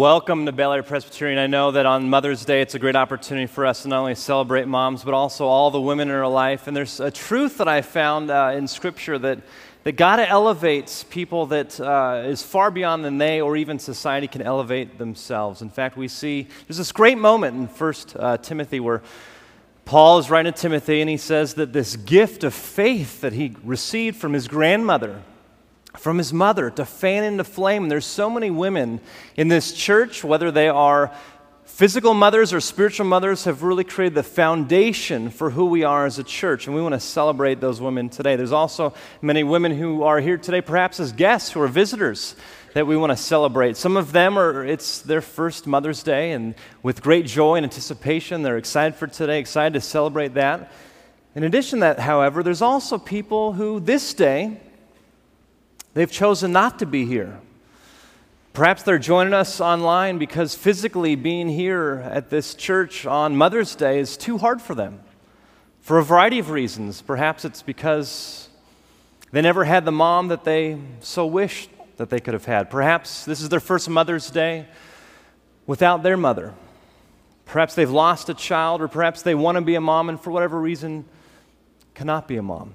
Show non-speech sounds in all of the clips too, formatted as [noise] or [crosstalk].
welcome to Bel Air Presbyterian. I know that on Mother's Day, it's a great opportunity for us to not only celebrate moms, but also all the women in our life. And there's a truth that I found uh, in Scripture that, that God elevates people that uh, is far beyond than they or even society can elevate themselves. In fact, we see there's this great moment in 1 uh, Timothy where Paul is writing to Timothy and he says that this gift of faith that he received from his grandmother from his mother to fan into flame. And there's so many women in this church, whether they are physical mothers or spiritual mothers, have really created the foundation for who we are as a church. And we want to celebrate those women today. There's also many women who are here today, perhaps as guests who are visitors. That we want to celebrate. Some of them are, it's their first Mother's Day, and with great joy and anticipation, they're excited for today, excited to celebrate that. In addition to that, however, there's also people who this day, They've chosen not to be here. Perhaps they're joining us online because physically being here at this church on Mother's Day is too hard for them for a variety of reasons. Perhaps it's because they never had the mom that they so wished that they could have had. Perhaps this is their first Mother's Day without their mother. Perhaps they've lost a child, or perhaps they want to be a mom and for whatever reason cannot be a mom.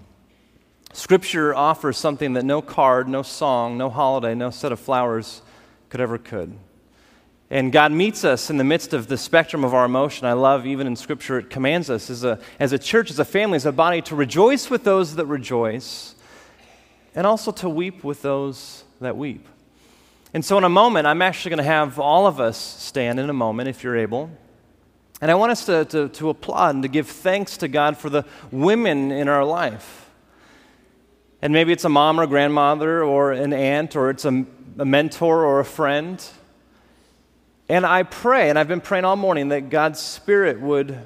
Scripture offers something that no card, no song, no holiday, no set of flowers could ever could. And God meets us in the midst of the spectrum of our emotion. I love, even in Scripture, it commands us as a, as a church, as a family, as a body, to rejoice with those that rejoice, and also to weep with those that weep. And so, in a moment, I'm actually going to have all of us stand in a moment, if you're able. And I want us to, to, to applaud and to give thanks to God for the women in our life and maybe it's a mom or a grandmother or an aunt or it's a, a mentor or a friend. And I pray, and I've been praying all morning, that God's Spirit would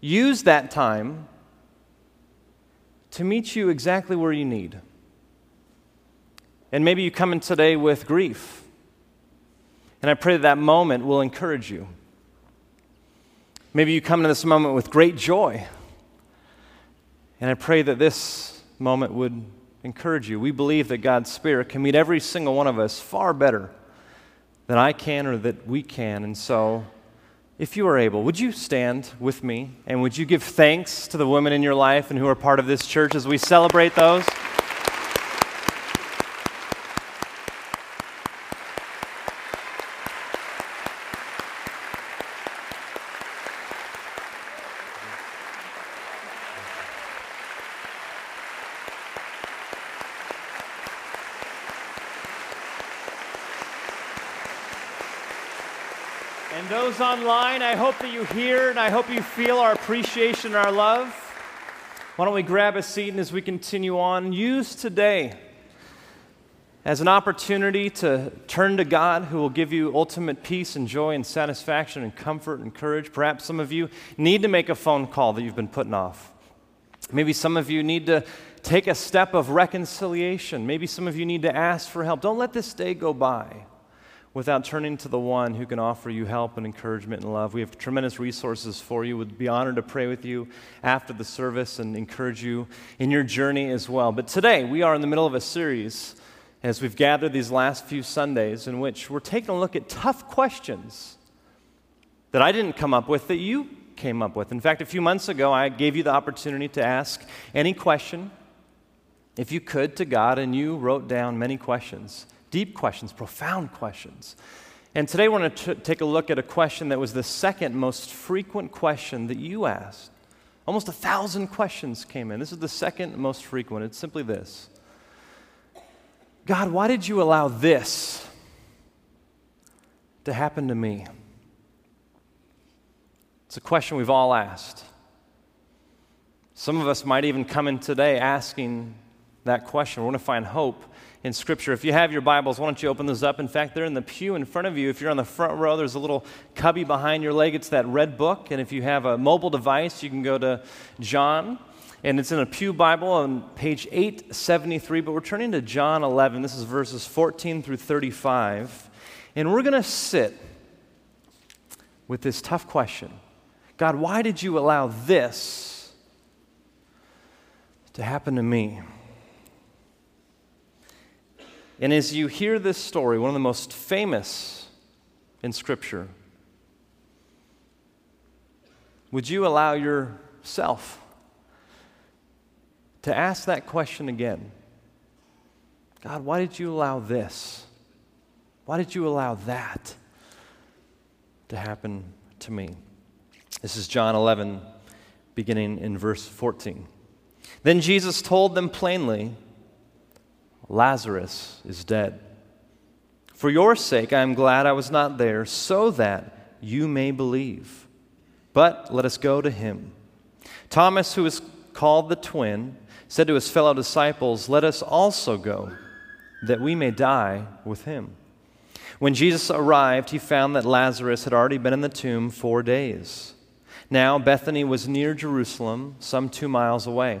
use that time to meet you exactly where you need. And maybe you come in today with grief. And I pray that that moment will encourage you. Maybe you come into this moment with great joy. And I pray that this moment would encourage you. We believe that God's Spirit can meet every single one of us far better than I can or that we can. And so, if you are able, would you stand with me and would you give thanks to the women in your life and who are part of this church as we celebrate those? those online, I hope that you hear and I hope you feel our appreciation and our love. Why don't we grab a seat and as we continue on, use today as an opportunity to turn to God who will give you ultimate peace and joy and satisfaction and comfort and courage. Perhaps some of you need to make a phone call that you've been putting off. Maybe some of you need to take a step of reconciliation. Maybe some of you need to ask for help. Don't let this day go by without turning to the one who can offer you help and encouragement and love. We have tremendous resources for you. Would be honored to pray with you after the service and encourage you in your journey as well. But today we are in the middle of a series as we've gathered these last few Sundays in which we're taking a look at tough questions that I didn't come up with that you came up with. In fact, a few months ago I gave you the opportunity to ask any question if you could to God and you wrote down many questions deep questions, profound questions. And today we're going to take a look at a question that was the second most frequent question that you asked. Almost a thousand questions came in. This is the second most frequent. It's simply this God, why did you allow this to happen to me? It's a question we've all asked. Some of us might even come in today asking that question. We're going to find hope in Scripture. If you have your Bibles, why don't you open those up? In fact, they're in the pew in front of you. If you're on the front row, there's a little cubby behind your leg. It's that red book. And if you have a mobile device, you can go to John. And it's in a Pew Bible on page 873. But we're turning to John 11. This is verses 14 through 35. And we're going to sit with this tough question God, why did you allow this to happen to me? And as you hear this story, one of the most famous in Scripture? Would you allow yourself to ask that question again? God, why did you allow this? Why did you allow that to happen to me? This is John 11, beginning in verse 14. Then Jesus told them plainly Lazarus is dead. For your sake, I am glad I was not there, so that you may believe. But let us go to him. Thomas, who is called the twin, said to his fellow disciples, Let us also go, that we may die with him. When Jesus arrived, he found that Lazarus had already been in the tomb four days. Now, Bethany was near Jerusalem, some two miles away.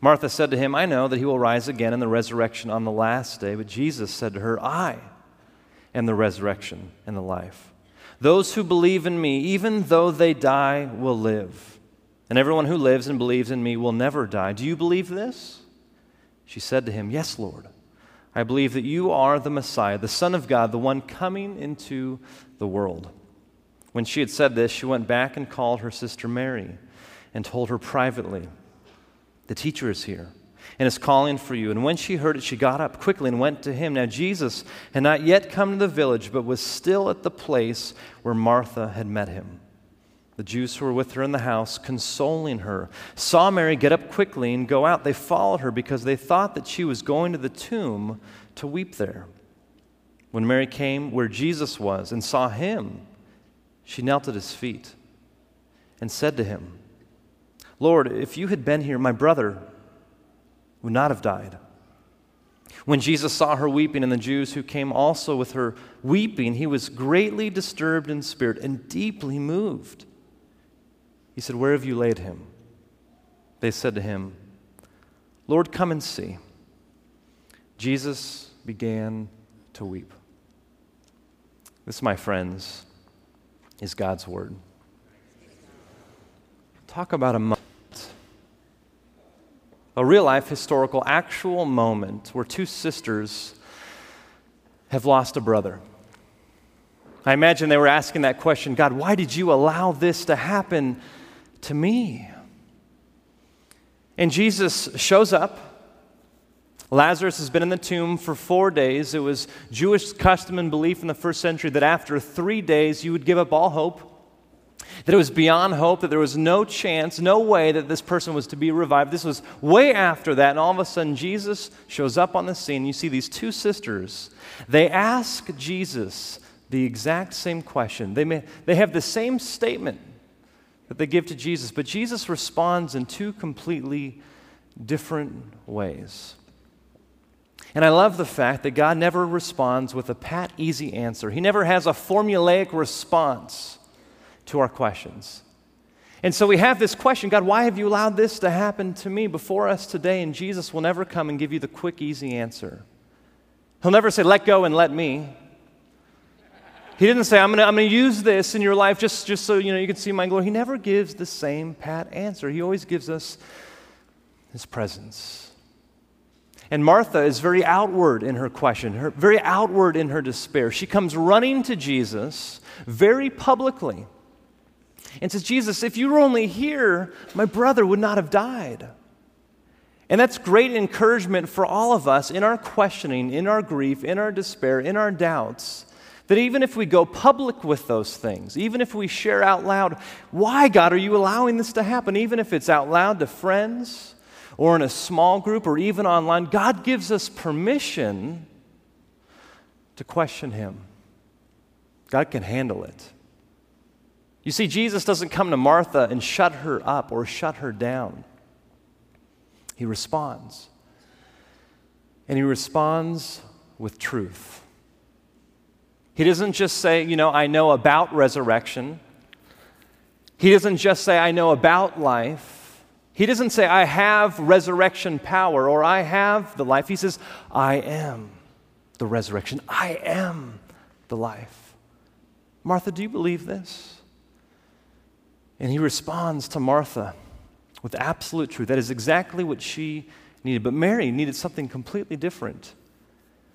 Martha said to him, I know that he will rise again in the resurrection on the last day. But Jesus said to her, I am the resurrection and the life. Those who believe in me, even though they die, will live. And everyone who lives and believes in me will never die. Do you believe this? She said to him, Yes, Lord. I believe that you are the Messiah, the Son of God, the one coming into the world. When she had said this, she went back and called her sister Mary and told her privately, The teacher is here and is calling for you. And when she heard it, she got up quickly and went to him. Now, Jesus had not yet come to the village, but was still at the place where Martha had met him. The Jews who were with her in the house, consoling her, saw Mary get up quickly and go out. They followed her because they thought that she was going to the tomb to weep there. When Mary came where Jesus was and saw him, she knelt at his feet and said to him, Lord, if you had been here, my brother would not have died. When Jesus saw her weeping and the Jews who came also with her weeping, he was greatly disturbed in spirit and deeply moved. He said, Where have you laid him? They said to him, Lord, come and see. Jesus began to weep. This, my friends, is God's word. Talk about a moment a real life, historical, actual moment where two sisters have lost a brother. I imagine they were asking that question God, why did you allow this to happen to me? And Jesus shows up. Lazarus has been in the tomb for four days. It was Jewish custom and belief in the first century that after three days you would give up all hope that it was beyond hope, that there was no chance, no way that this person was to be revived. This was way after that, and all of a sudden Jesus shows up on the scene. You see these two sisters. They ask Jesus the exact same question. They, may, they have the same statement that they give to Jesus, but Jesus responds in two completely different ways. And I love the fact that God never responds with a pat, easy answer. He never has a formulaic response to our questions. And so we have this question God, why have you allowed this to happen to me before us today? And Jesus will never come and give you the quick, easy answer. He'll never say, let go and let me. He didn't say, I'm going to use this in your life just, just so you, know, you can see my glory. He never gives the same pat answer. He always gives us his presence. And Martha is very outward in her question, her, very outward in her despair. She comes running to Jesus very publicly and says, Jesus, if you were only here, my brother would not have died. And that's great encouragement for all of us in our questioning, in our grief, in our despair, in our doubts. That even if we go public with those things, even if we share out loud, why, God, are you allowing this to happen? Even if it's out loud to friends or in a small group or even online, God gives us permission to question Him. God can handle it. You see, Jesus doesn't come to Martha and shut her up or shut her down. He responds. And he responds with truth. He doesn't just say, you know, I know about resurrection. He doesn't just say, I know about life. He doesn't say, I have resurrection power or I have the life. He says, I am the resurrection. I am the life. Martha, do you believe this? And he responds to Martha with absolute truth. That is exactly what she needed. But Mary needed something completely different.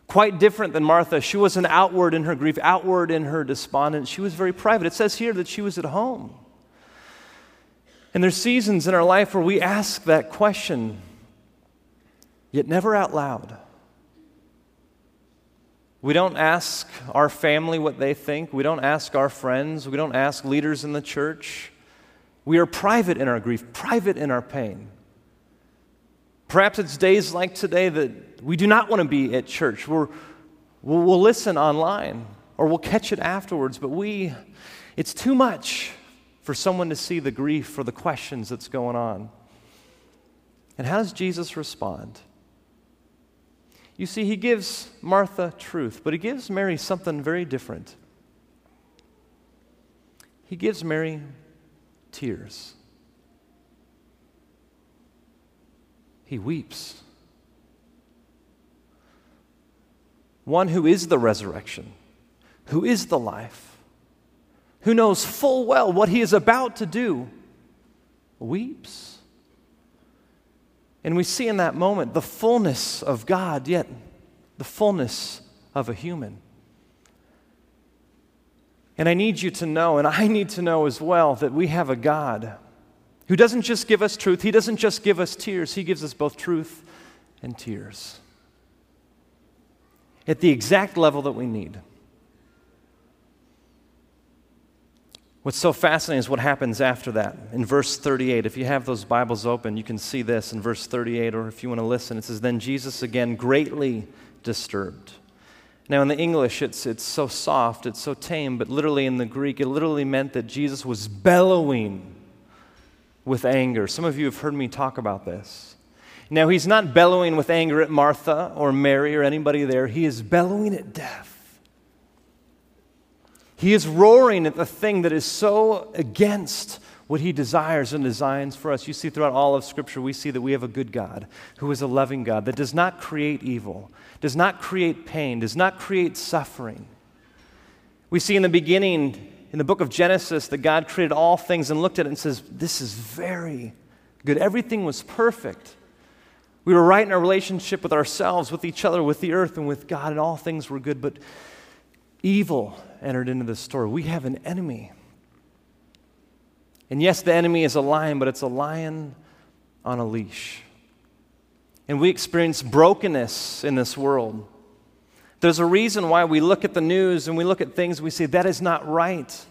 Quite different than Martha. She wasn't outward in her grief, outward in her despondence. She was very private. It says here that she was at home. And there's seasons in our life where we ask that question, yet never out loud. We don't ask our family what they think. We don't ask our friends. We don't ask leaders in the church. We are private in our grief, private in our pain. Perhaps it's days like today that we do not want to be at church. We're, we'll, we'll listen online or we'll catch it afterwards, but we, it's too much for someone to see the grief or the questions that's going on. And how does Jesus respond? You see, he gives Martha truth, but he gives Mary something very different. He gives Mary tears. He weeps. One who is the resurrection, who is the life, who knows full well what he is about to do, weeps. And we see in that moment the fullness of God, yet the fullness of a human. And I need you to know, and I need to know as well, that we have a God who doesn't just give us truth, He doesn't just give us tears, He gives us both truth and tears at the exact level that we need. What's so fascinating is what happens after that. In verse 38, if you have those Bibles open, you can see this in verse 38, or if you want to listen, it says, Then Jesus again greatly disturbed. Now, in the English, it's, it's so soft, it's so tame, but literally in the Greek, it literally meant that Jesus was bellowing with anger. Some of you have heard me talk about this. Now, he's not bellowing with anger at Martha or Mary or anybody there, he is bellowing at death. He is roaring at the thing that is so against what he desires and designs for us. You see, throughout all of Scripture, we see that we have a good God who is a loving God that does not create evil, does not create pain, does not create suffering. We see in the beginning, in the book of Genesis, that God created all things and looked at it and says, This is very good. Everything was perfect. We were right in our relationship with ourselves, with each other, with the earth, and with God, and all things were good. But evil entered into the story. We have an enemy. And yes, the enemy is a lion, but it's a lion on a leash. And we experience brokenness in this world. There's a reason why we look at the news and we look at things, we say, that is not right,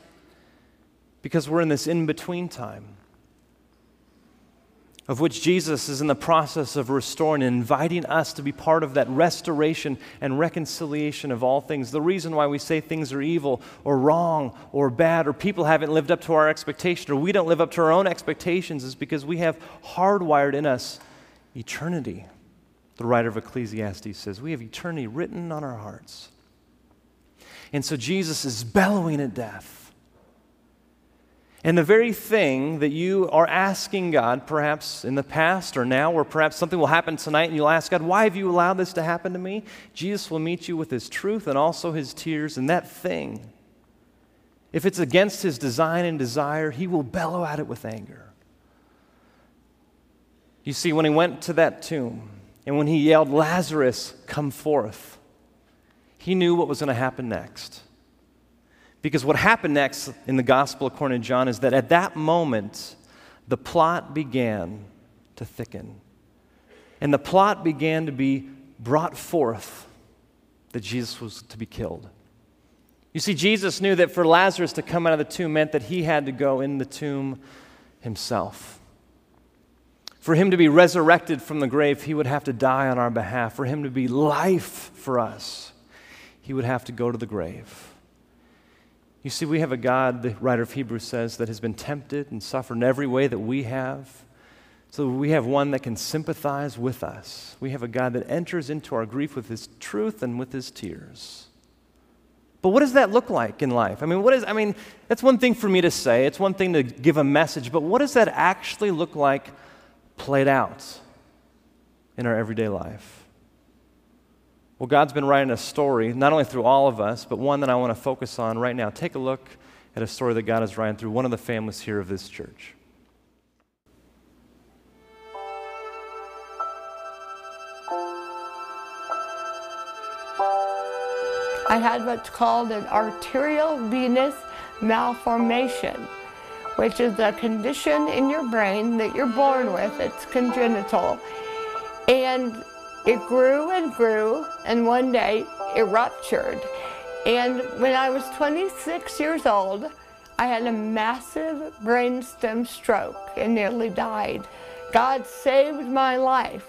because we're in this in between time of which Jesus is in the process of restoring and inviting us to be part of that restoration and reconciliation of all things. The reason why we say things are evil or wrong or bad or people haven't lived up to our expectation or we don't live up to our own expectations is because we have hardwired in us eternity. The writer of Ecclesiastes says, We have eternity written on our hearts. And so Jesus is bellowing at death and the very thing that you are asking God, perhaps in the past or now, or perhaps something will happen tonight, and you'll ask God, Why have you allowed this to happen to me? Jesus will meet you with his truth and also his tears. And that thing, if it's against his design and desire, he will bellow at it with anger. You see, when he went to that tomb and when he yelled, Lazarus, come forth, he knew what was going to happen next. Because what happened next in the Gospel according to John is that at that moment, the plot began to thicken. And the plot began to be brought forth that Jesus was to be killed. You see, Jesus knew that for Lazarus to come out of the tomb meant that he had to go in the tomb himself. For him to be resurrected from the grave, he would have to die on our behalf. For him to be life for us, he would have to go to the grave. You see, we have a God, the writer of Hebrews says, that has been tempted and suffered in every way that we have. So we have one that can sympathize with us. We have a God that enters into our grief with his truth and with his tears. But what does that look like in life? I mean, what is, I mean, that's one thing for me to say, it's one thing to give a message, but what does that actually look like played out in our everyday life? Well, God's been writing a story, not only through all of us, but one that I want to focus on right now. Take a look at a story that God is writing through one of the families here of this church. I had what's called an arterial venous malformation, which is a condition in your brain that you're born with. It's congenital. And it grew and grew, and one day it ruptured. And when I was 26 years old, I had a massive brainstem stroke and nearly died. God saved my life,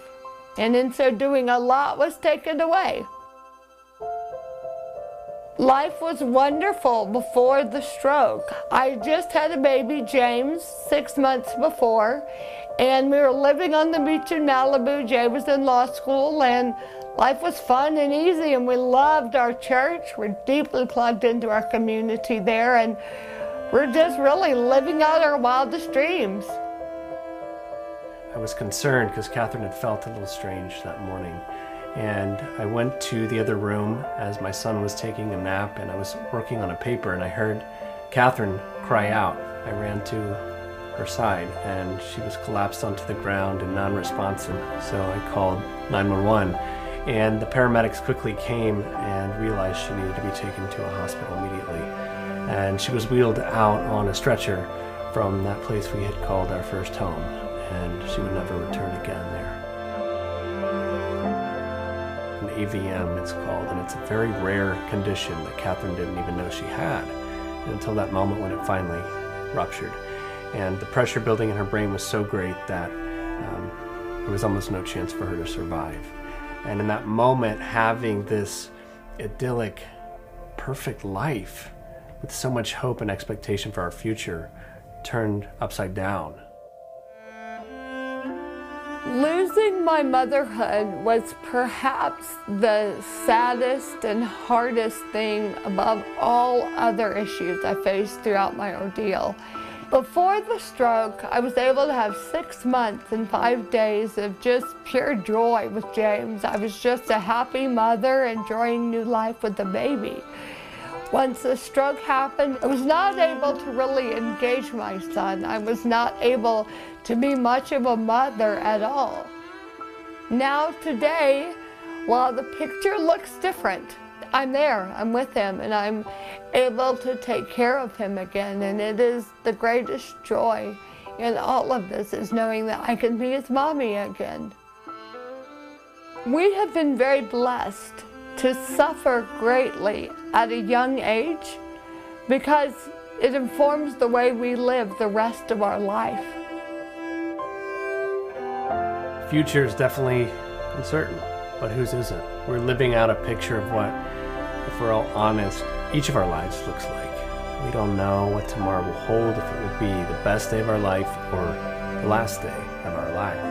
and in so doing, a lot was taken away. Life was wonderful before the stroke. I just had a baby, James, six months before, and we were living on the beach in Malibu. Jay was in law school, and life was fun and easy, and we loved our church. We're deeply plugged into our community there, and we're just really living out our wildest dreams. I was concerned because Catherine had felt a little strange that morning. And I went to the other room as my son was taking a nap and I was working on a paper and I heard Catherine cry out. I ran to her side and she was collapsed onto the ground and non responsive. So I called 911 and the paramedics quickly came and realized she needed to be taken to a hospital immediately. And she was wheeled out on a stretcher from that place we had called our first home and she would never return again AVM, it's called, and it's a very rare condition that Catherine didn't even know she had until that moment when it finally ruptured. And the pressure building in her brain was so great that um, there was almost no chance for her to survive. And in that moment, having this idyllic, perfect life with so much hope and expectation for our future turned upside down. Losing my motherhood was perhaps the saddest and hardest thing above all other issues I faced throughout my ordeal. Before the stroke, I was able to have six months and five days of just pure joy with James. I was just a happy mother enjoying new life with the baby. Once the stroke happened, I was not able to really engage my son. I was not able to be much of a mother at all. Now, today, while the picture looks different, I'm there, I'm with him, and I'm able to take care of him again. And it is the greatest joy in all of this is knowing that I can be his mommy again. We have been very blessed to suffer greatly at a young age because it informs the way we live the rest of our life future is definitely uncertain, but whose isn't? We're living out a picture of what, if we're all honest, each of our lives looks like. We don't know what tomorrow will hold, if it will be the best day of our life or the last day of our life.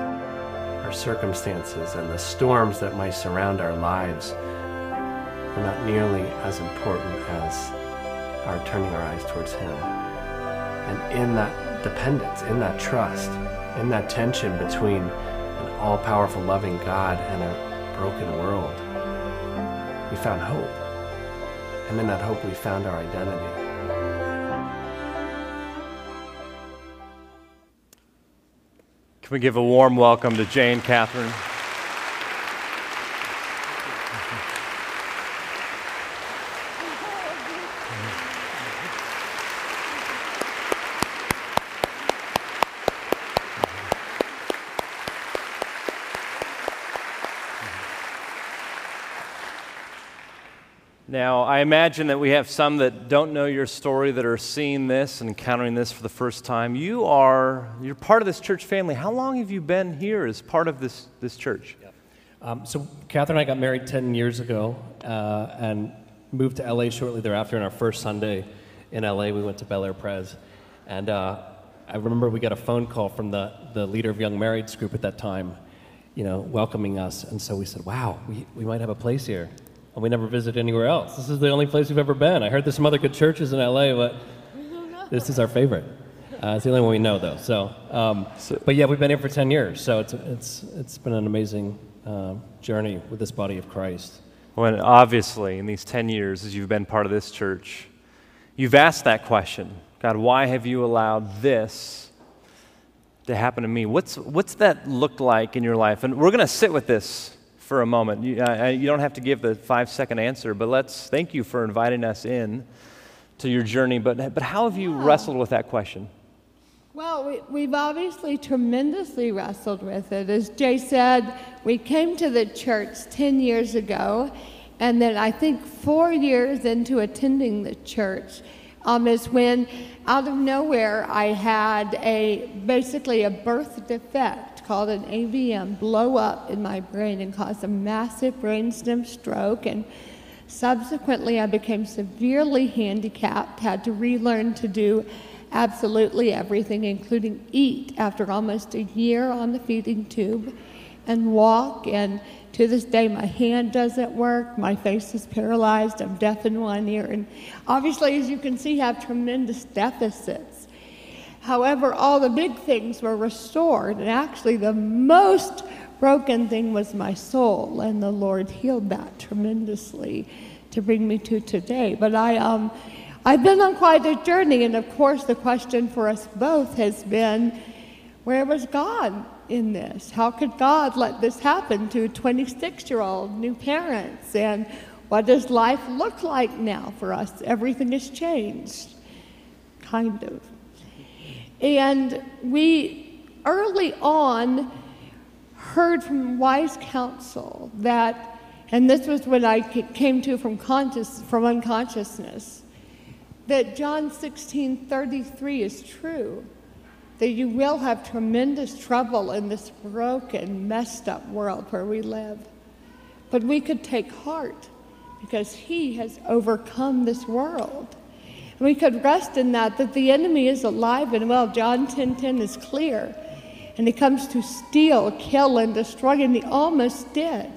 Our circumstances and the storms that might surround our lives are not nearly as important as our turning our eyes towards Him. And in that dependence, in that trust, in that tension between all powerful, loving God and a broken world, we found hope. And in that hope, we found our identity. Can we give a warm welcome to Jane Catherine? Now, I imagine that we have some that don't know your story that are seeing this and encountering this for the first time. You are you're part of this church family. How long have you been here as part of this, this church? Yeah. Um, so, Catherine and I got married 10 years ago uh, and moved to LA shortly thereafter. On our first Sunday in LA, we went to Bel Air Pres. And uh, I remember we got a phone call from the, the leader of Young Marrieds group at that time, you know, welcoming us. And so we said, wow, we, we might have a place here. And we never visit anywhere else. This is the only place we've ever been. I heard there's some other good churches in LA, but this is our favorite. Uh, it's the only one we know, though. So, um, so, but yeah, we've been here for 10 years, so it's, it's, it's been an amazing uh, journey with this body of Christ. When obviously, in these 10 years, as you've been part of this church, you've asked that question God, why have you allowed this to happen to me? What's, what's that looked like in your life? And we're going to sit with this for a moment. You, uh, you don't have to give the five second answer, but let's thank you for inviting us in to your journey. But, but how have you yeah. wrestled with that question? Well, we, have obviously tremendously wrestled with it. As Jay said, we came to the church 10 years ago, and then I think four years into attending the church um, is when, out of nowhere, I had a basically a birth defect called an AVM blow up in my brain and cause a massive brainstem stroke. And subsequently, I became severely handicapped, had to relearn to do absolutely everything, including eat, after almost a year on the feeding tube, and walk. And to this day, my hand doesn't work, my face is paralyzed, I'm deaf in one ear, and obviously, as you can see, have tremendous deficits. However, all the big things were restored, and actually, the most broken thing was my soul, and the Lord healed that tremendously to bring me to today. But I, um, I've been on quite a journey, and of course, the question for us both has been where was God in this? How could God let this happen to 26 year old new parents? And what does life look like now for us? Everything has changed, kind of. And we early on heard from wise counsel that, and this was what I came to from, conscious, from unconsciousness that John 16 33 is true, that you will have tremendous trouble in this broken, messed up world where we live. But we could take heart because He has overcome this world. We could rest in that, that the enemy is alive and well. John 10 10 is clear. And he comes to steal, kill, and destroy, and he almost did.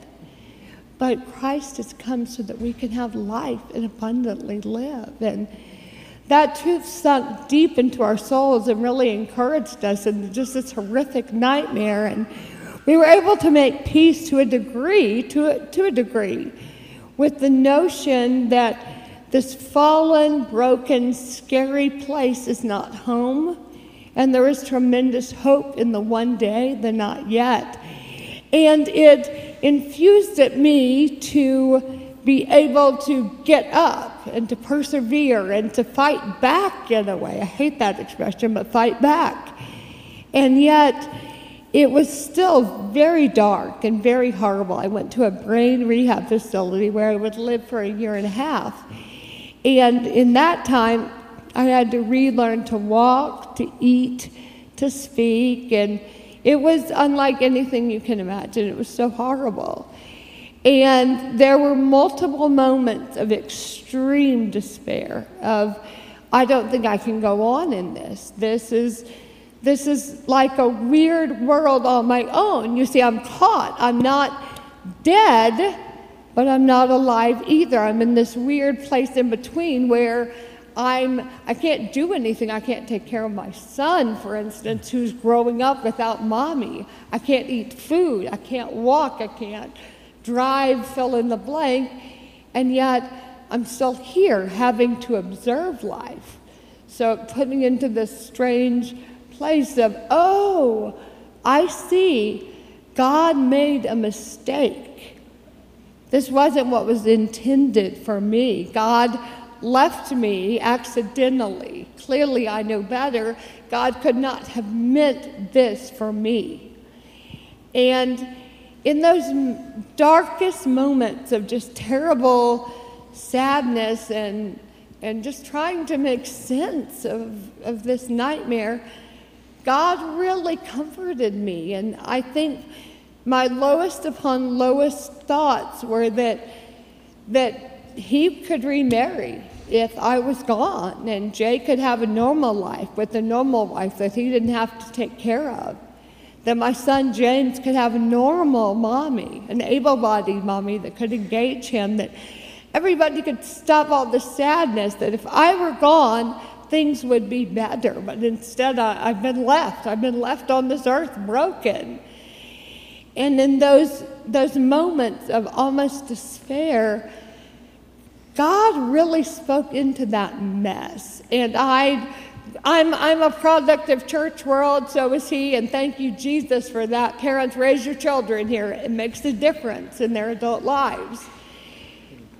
But Christ has come so that we can have life and abundantly live. And that truth sunk deep into our souls and really encouraged us in just this horrific nightmare. And we were able to make peace to a degree, to a, to a degree, with the notion that this fallen, broken, scary place is not home. And there is tremendous hope in the one day, the not yet. And it infused at me to be able to get up and to persevere and to fight back in a way. I hate that expression, but fight back. And yet, it was still very dark and very horrible. I went to a brain rehab facility where I would live for a year and a half. And in that time, I had to relearn to walk, to eat, to speak, and it was unlike anything you can imagine. It was so horrible. And there were multiple moments of extreme despair of I don't think I can go on in this. This is this is like a weird world on my own. You see, I'm caught. I'm not dead, but I'm not alive either. I'm in this weird place in between where I'm I can't do anything. I can't take care of my son, for instance, who's growing up without mommy. I can't eat food. I can't walk. I can't drive, fill in the blank, and yet I'm still here having to observe life. So putting into this strange place of, oh, I see, God made a mistake. This wasn't what was intended for me. God left me accidentally. Clearly, I know better. God could not have meant this for me. And in those darkest moments of just terrible sadness and, and just trying to make sense of, of this nightmare, God really comforted me. And I think my lowest upon lowest thoughts were that, that he could remarry if I was gone, and Jay could have a normal life with a normal wife that he didn't have to take care of that my son James could have a normal mommy, an able bodied mommy that could engage him, that everybody could stop all the sadness, that if I were gone, things would be better. But instead, I, have been left. I've been left on this earth broken. And in those, those moments of almost despair, God really spoke into that mess. And I, I'm, I'm a product of church world, so is he, and thank you, Jesus, for that. Parents, raise your children here. It makes a difference in their adult lives.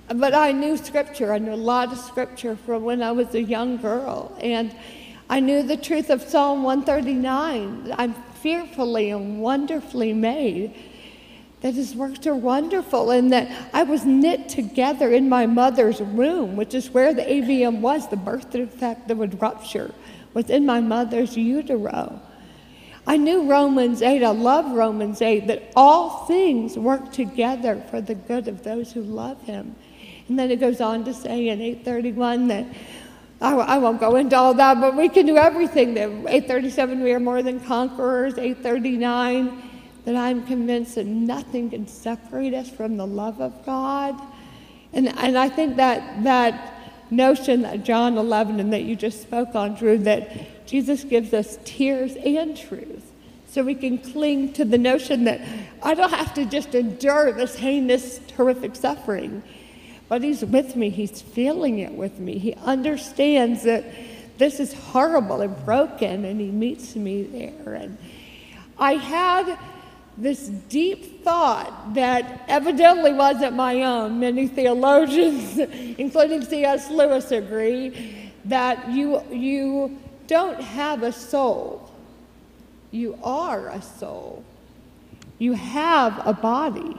But I knew scripture. I knew a lot of scripture from when I was a young girl. And I knew the truth of Psalm 139. I'm fearfully and wonderfully made. That his works are wonderful, and that I was knit together in my mother's womb, which is where the AVM was, the birth defect that would rupture, was in my mother's utero. I knew Romans 8, I love Romans 8, that all things work together for the good of those who love him. And then it goes on to say in 831 that I, I won't go into all that, but we can do everything. That 837 we are more than conquerors. 839 that I'm convinced that nothing can separate us from the love of God. And, and I think that that notion that John 11 and that you just spoke on, Drew, that Jesus gives us tears and truth. So we can cling to the notion that I don't have to just endure this heinous, horrific suffering. But he's with me, he's feeling it with me. He understands that this is horrible and broken, and he meets me there. And I had this deep thought that evidently wasn't my own. Many theologians, [laughs] including C.S. Lewis, agree that you, you don't have a soul, you are a soul. You have a body,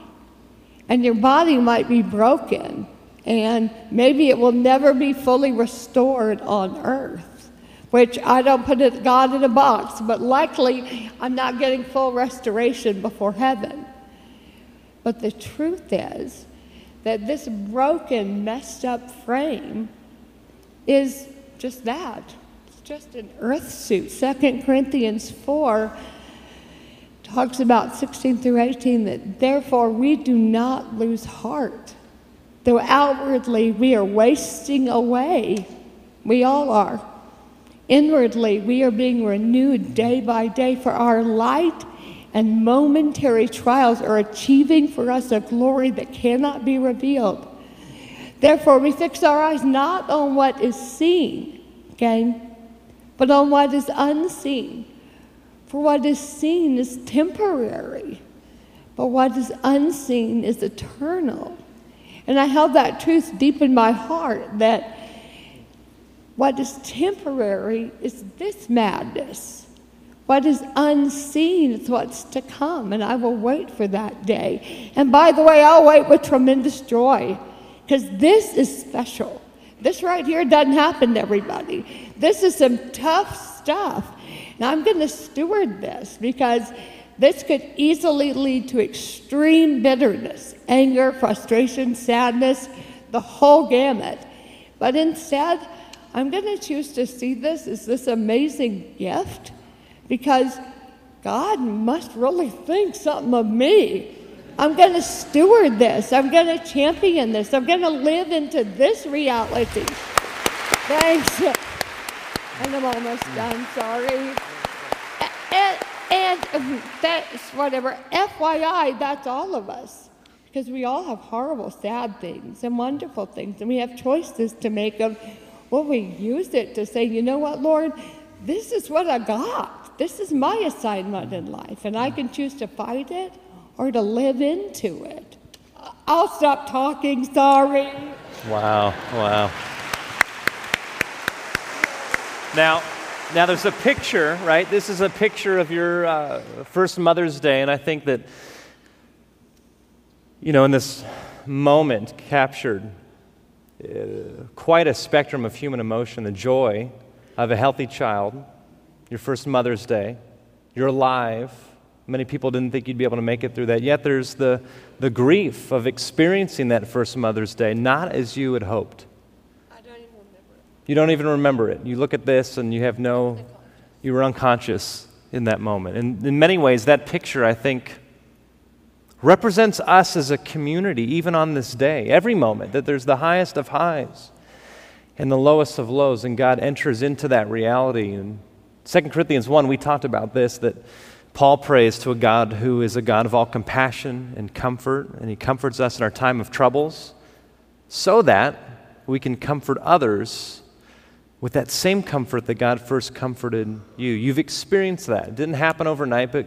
and your body might be broken and maybe it will never be fully restored on earth, which I don't put it, God in a box, but likely I'm not getting full restoration before heaven. But the truth is that this broken, messed up frame is just that. It's just an earth suit. 2 Corinthians 4 talks about 16 through 18 that therefore we do not lose heart Though outwardly we are wasting away, we all are. Inwardly, we are being renewed day by day, for our light and momentary trials are achieving for us a glory that cannot be revealed. Therefore, we fix our eyes not on what is seen, okay, but on what is unseen. For what is seen is temporary, but what is unseen is eternal. And I held that truth deep in my heart that what is temporary is this madness. What is unseen is what's to come, and I will wait for that day. And by the way, I'll wait with tremendous joy because this is special. This right here doesn't happen to everybody. This is some tough stuff. And I'm going to steward this because this could easily lead to extreme bitterness, anger, frustration, sadness, the whole gamut. But instead, I'm going to choose to see this as this amazing gift because God must really think something of me. I'm going to steward this. I'm going to champion this. I'm going to live into this reality. Thanks. And I'm almost done, sorry. And, and um, that's whatever. FYI, that's all of us. Because we all have horrible, sad things and wonderful things. And we have choices to make of, well, we use it to say, you know what, Lord, this is what I got. This is my assignment in life. And I can choose to fight it or to live into it. I'll stop talking, sorry. Wow, wow. Now, now, there's a picture, right? This is a picture of your uh, first Mother's Day, and I think that, you know, in this moment captured uh, quite a spectrum of human emotion the joy of a healthy child, your first Mother's Day, you're alive. Many people didn't think you'd be able to make it through that. Yet there's the, the grief of experiencing that first Mother's Day, not as you had hoped. You don't even remember it. You look at this and you have no, you were unconscious. in that moment. And in many ways, that picture, I think, represents us as a community, even on this day, every moment, that there's the highest of highs and the lowest of lows, and God enters into that reality. And 2 Corinthians 1, we talked about this, that Paul prays to a God who is a God of all compassion and comfort, and he comforts us in our time of troubles so that we can comfort others with that same comfort that God first comforted you. You've experienced that. It didn't happen overnight, but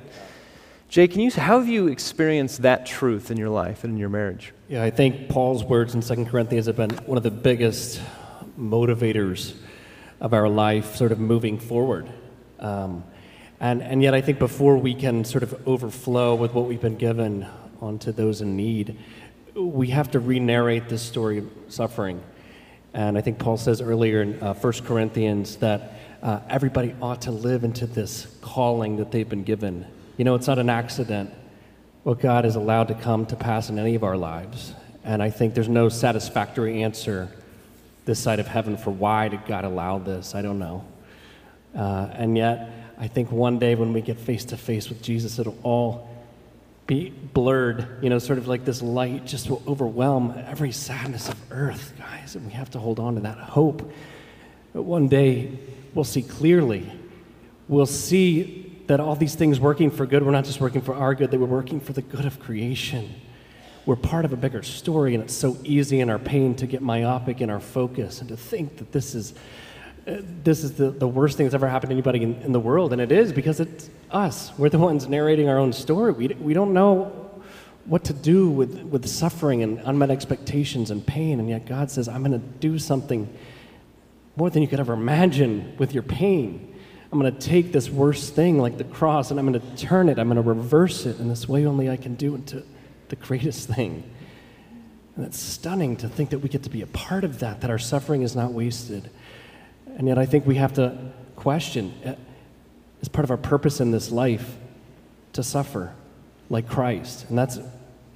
Jay, can you, how have you experienced that truth in your life and in your marriage? Yeah, I think Paul's words in 2 Corinthians have been one of the biggest motivators of our life, sort of moving forward. Um, and, and yet, I think before we can sort of overflow with what we've been given onto those in need, we have to re narrate this story of suffering. And I think Paul says earlier in uh, 1 Corinthians that uh, everybody ought to live into this calling that they've been given. You know, it's not an accident what God has allowed to come to pass in any of our lives. And I think there's no satisfactory answer this side of heaven for why did God allow this. I don't know. Uh, and yet, I think one day when we get face to face with Jesus, it'll all be blurred, you know, sort of like this light just will overwhelm every sadness of earth, guys. And we have to hold on to that hope. But one day we'll see clearly. We'll see that all these things working for good, we're not just working for our good, they were working for the good of creation. We're part of a bigger story, and it's so easy in our pain to get myopic in our focus and to think that this is this is the, the worst thing that's ever happened to anybody in, in, the world. And it is because it's us. We're the ones narrating our own story. We, we don't know what to do with, with suffering and unmet expectations and pain. And yet God says, I'm going to do something more than you could ever imagine with your pain. I'm going to take this worst thing like the cross and I'm going to turn it. I'm going to reverse it in this way only I can do into the greatest thing. And it's stunning to think that we get to be a part of that, that our suffering is not wasted. And yet, I think we have to question uh, is part of our purpose in this life to suffer like Christ? And that's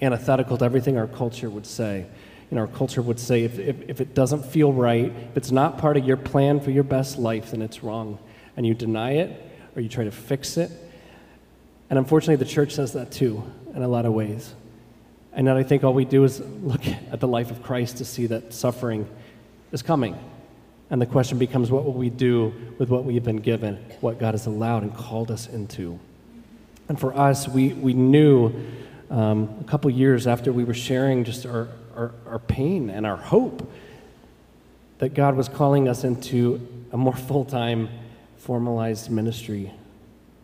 antithetical to everything our culture would say. You know, our culture would say if, if, if it doesn't feel right, if it's not part of your plan for your best life, then it's wrong. And you deny it or you try to fix it. And unfortunately, the church says that too in a lot of ways. And then I think all we do is look [laughs] at the life of Christ to see that suffering is coming and the question becomes what will we do with what we've been given, what God has allowed and called us into? And for us, we, we knew um, a couple years after we were sharing just our, our, our pain and our hope that God was calling us into a more full time, formalized ministry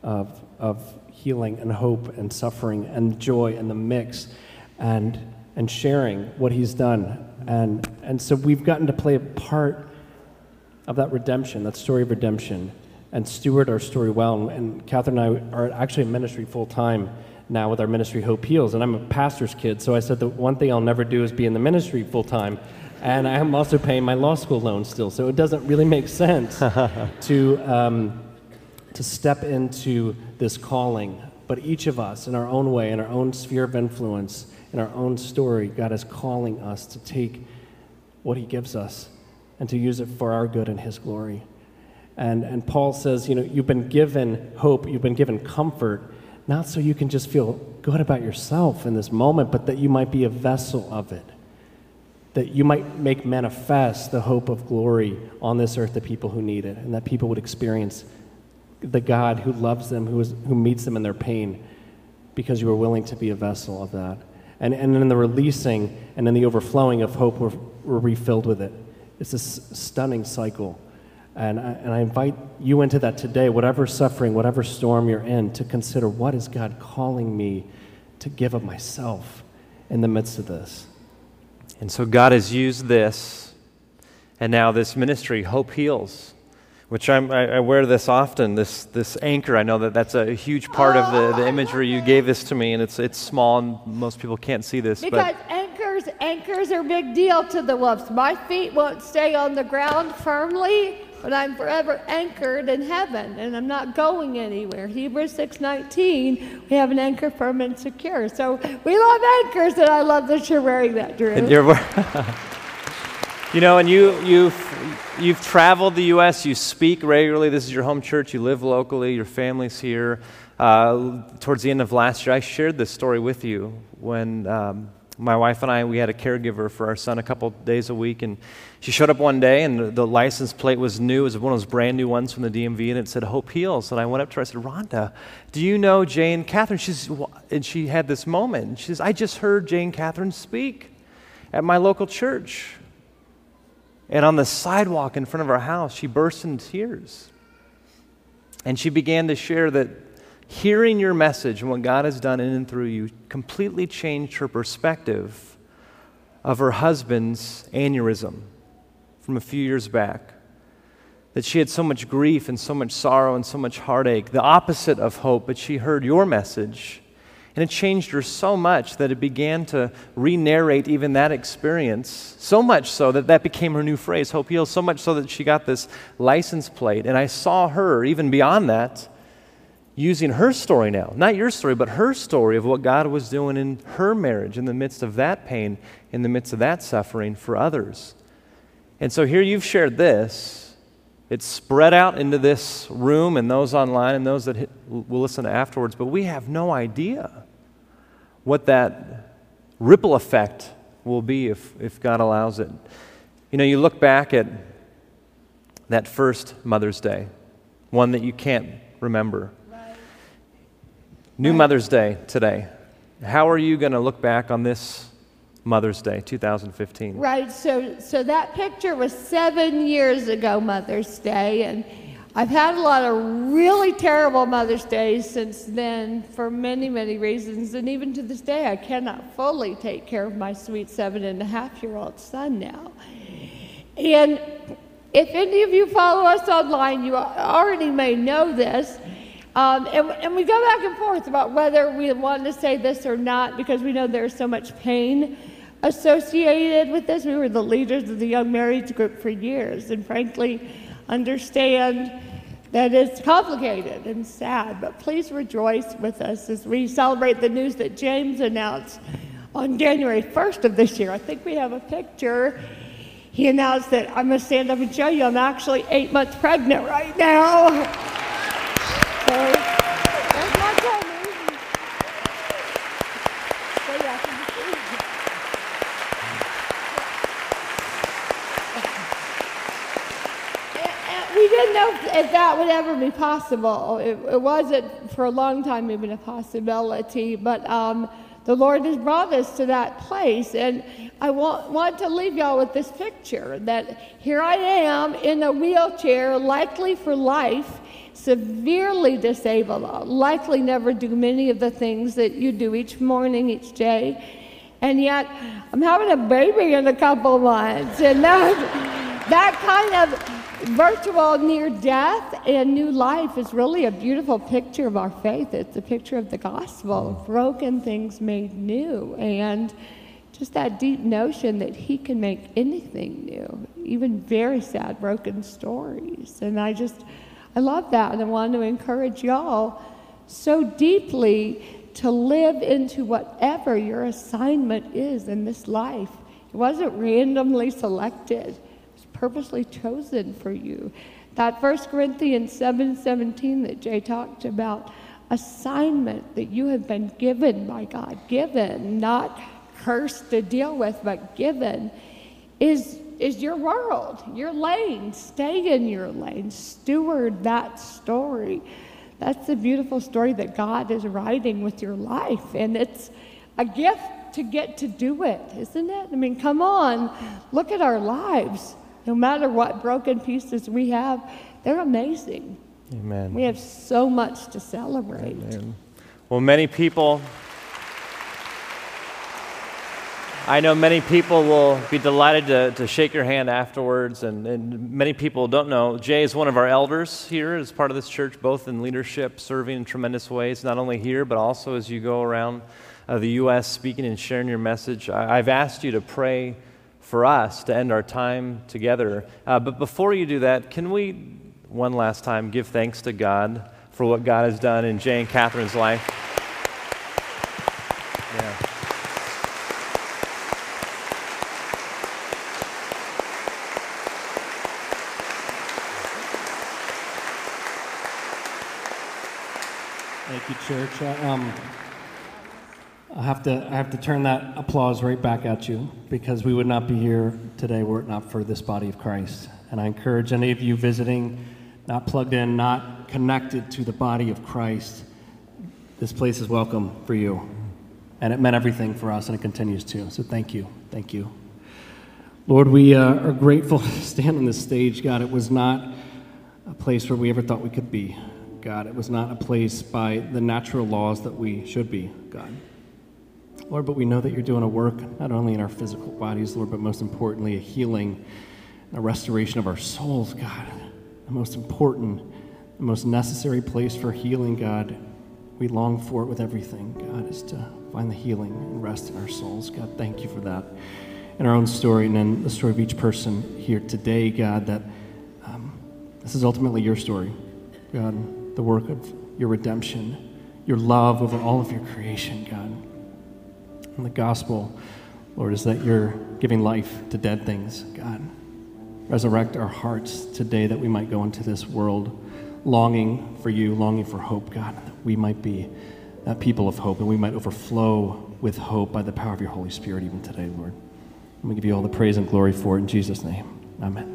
of, of healing and hope and suffering and joy and the mix and, and sharing what He's done. And, and so we've gotten to play a part of that redemption, that story of redemption, and steward our story well. And Katherine and I are actually in ministry full time now with our ministry Hope Heals. And I'm a pastor's kid, so I said the one thing I'll never do is be in the ministry full time. And I am also paying my law school loan still, so it doesn't really make sense [laughs] to, um, to step into this calling. But each of us, in our own way, in our own sphere of influence, in our own story, God is calling us to take what He gives us and to use it for our good and His glory. And, and Paul says, you know, you've been given hope, you've been given comfort, not so you can just feel good about yourself in this moment, but that you might be a vessel of it. That you might make manifest the hope of glory on this earth to people who need it, and that people would experience the God who loves them, who, is, who meets them in their pain, because you were willing to be a vessel of that. And, and in the releasing and in the overflowing of hope, we're, we're refilled with it. It's a stunning cycle. And I, and I invite you into that today, whatever suffering, whatever storm you're in, to consider what is God calling me to give of myself in the midst of this. And so God has used this, and now this ministry, Hope Heals, which I'm, i I, wear this often, this, this anchor. I know that that's a huge part of the, the imagery. You gave this to me, and it's, it's small, and most people can't see this. Because but anchors, anchors are a big deal to the wolves. My feet won't stay on the ground firmly, but I'm forever anchored in heaven, and I'm not going anywhere. Hebrews 6:19, we have an anchor firm and secure. So we love anchors, and I love that you're wearing that, Drew. [laughs] You know, and you, you've, you've traveled the U.S., you speak regularly. This is your home church, you live locally, your family's here. Uh, towards the end of last year, I shared this story with you when um, my wife and I, we had a caregiver for our son a couple days a week, and she showed up one day, and the license plate was new. It was one of those brand new ones from the DMV, and it said Hope Heals. And I went up to her, I said, Rhonda, do you know Jay and Katherine? She's, and she had this moment. She says, I just heard Jay and Katherine speak at my local church. And on the sidewalk in front of our house, she burst into tears. And she began to share that hearing your message and what God has done in and through you completely changed her perspective of her husband's aneurysm from a few years back. That she had so much grief and so much sorrow and so much heartache, the opposite of hope, but she heard your message and it changed her so much that it began to re narrate even that experience. So much so that that became her new phrase, Hope Heals. So much so that she got this license plate. And I saw her, even beyond that, using her story now. Not your story, but her story of what God was doing in her marriage in the midst of that pain, in the midst of that suffering for others. And so here you've shared this. It's spread out into this room and those online and those that will listen afterwards, but we have no idea what that ripple effect will be if, if God allows it. You know, you look back at that first Mother's Day, one that you can't remember. New. Mother's Day today. How are you going to look back on this Mother's Day, 2015? Right. So, so that picture was seven years ago, Mother's Day, and I've had a lot of really terrible Mother's Days since then for many, many reasons. And even to this day, I cannot fully take care of my sweet seven and a half year old son now. And if any of you follow us online, you already may know this. Um, and, and, we go back and forth about whether we want to say this or not because we know there's so much pain associated with this. We were the leaders of the Young Marrieds Group for years, and frankly, understand that it's complicated and sad, but please rejoice with us as we celebrate the news that James announced on January 1st of this year. I think we have a picture. He announced that I'm going to stand up and show you I'm actually eight months pregnant right now. So, didn't know if, that would ever be possible. It, it, wasn't for a long time even a possibility, but um, the Lord has brought us to that place. And I want, want to leave y'all with this picture that here I am in a wheelchair, likely for life, severely disabled, likely never do many of the things that you do each morning, each day. And yet, I'm having a baby in a couple months. And that, that kind of virtual near death and new life is really a beautiful picture of our faith. It's a picture of the gospel, mm. broken things made new, and just that deep notion that He can make anything new, even very sad, broken stories. And I just, I love that, and I want to encourage y'all so deeply to live into whatever your assignment is in this life. It wasn't randomly selected it was purposely chosen for you. That 1 Corinthians 7 17 that Jay talked about, assignment that you have been given by God, given, not cursed to deal with, but given, is, is your world, your lane. Stay in your lane, steward that story. That's the beautiful story that God is writing with your life. And it's a gift to get to do it, isn't it? I mean, come on, look at our lives. No matter what broken pieces we have, they're amazing. Amen. We have so much to celebrate. Amen. Well, many people, I know many people will be delighted to, to shake your hand afterwards, and, and many people don't know. Jay is one of our elders here as part of this church, both in leadership, serving in tremendous ways, not only here, but also as you go around uh, the U.S. speaking and sharing your message. I, I've asked you to pray for us to end our time together. Uh, but before you do that, can we, one last time, give thanks to God for what God has done in Jay and Katherine's life? Yeah. you, church. Um, I have to I have to turn that applause right back at you because we would not be here today were it not for this body of Christ. And I encourage any of you visiting, not plugged in, not connected to the body of Christ, this place is welcome for you. And it meant everything for us, and it continues to. So thank you, thank you. Lord, we uh, are grateful [laughs] to stand on this stage, God. It was not a place where we ever thought we could be, God. It was not a place by the natural laws that we should be, God. Lord, but we know that you're doing a work not only in our physical bodies, Lord, but most importantly, a healing, a restoration of our souls, God. The most important, the most necessary place for healing, God. We long for it with everything, God, is to find the healing and rest in our souls. God, thank you for that. In our own story and in the story of each person here today, God, that um, this is ultimately your story, God, the work of your redemption, your love over all of your creation, God. And the gospel, Lord, is that you're giving life to dead things, God. Resurrect our hearts today that we might go into this world longing for you, longing for hope, God, that we might be that people of hope and we might overflow with hope by the power of your Holy Spirit even today, Lord. And we give you all the praise and glory for it in Jesus' name. Amen.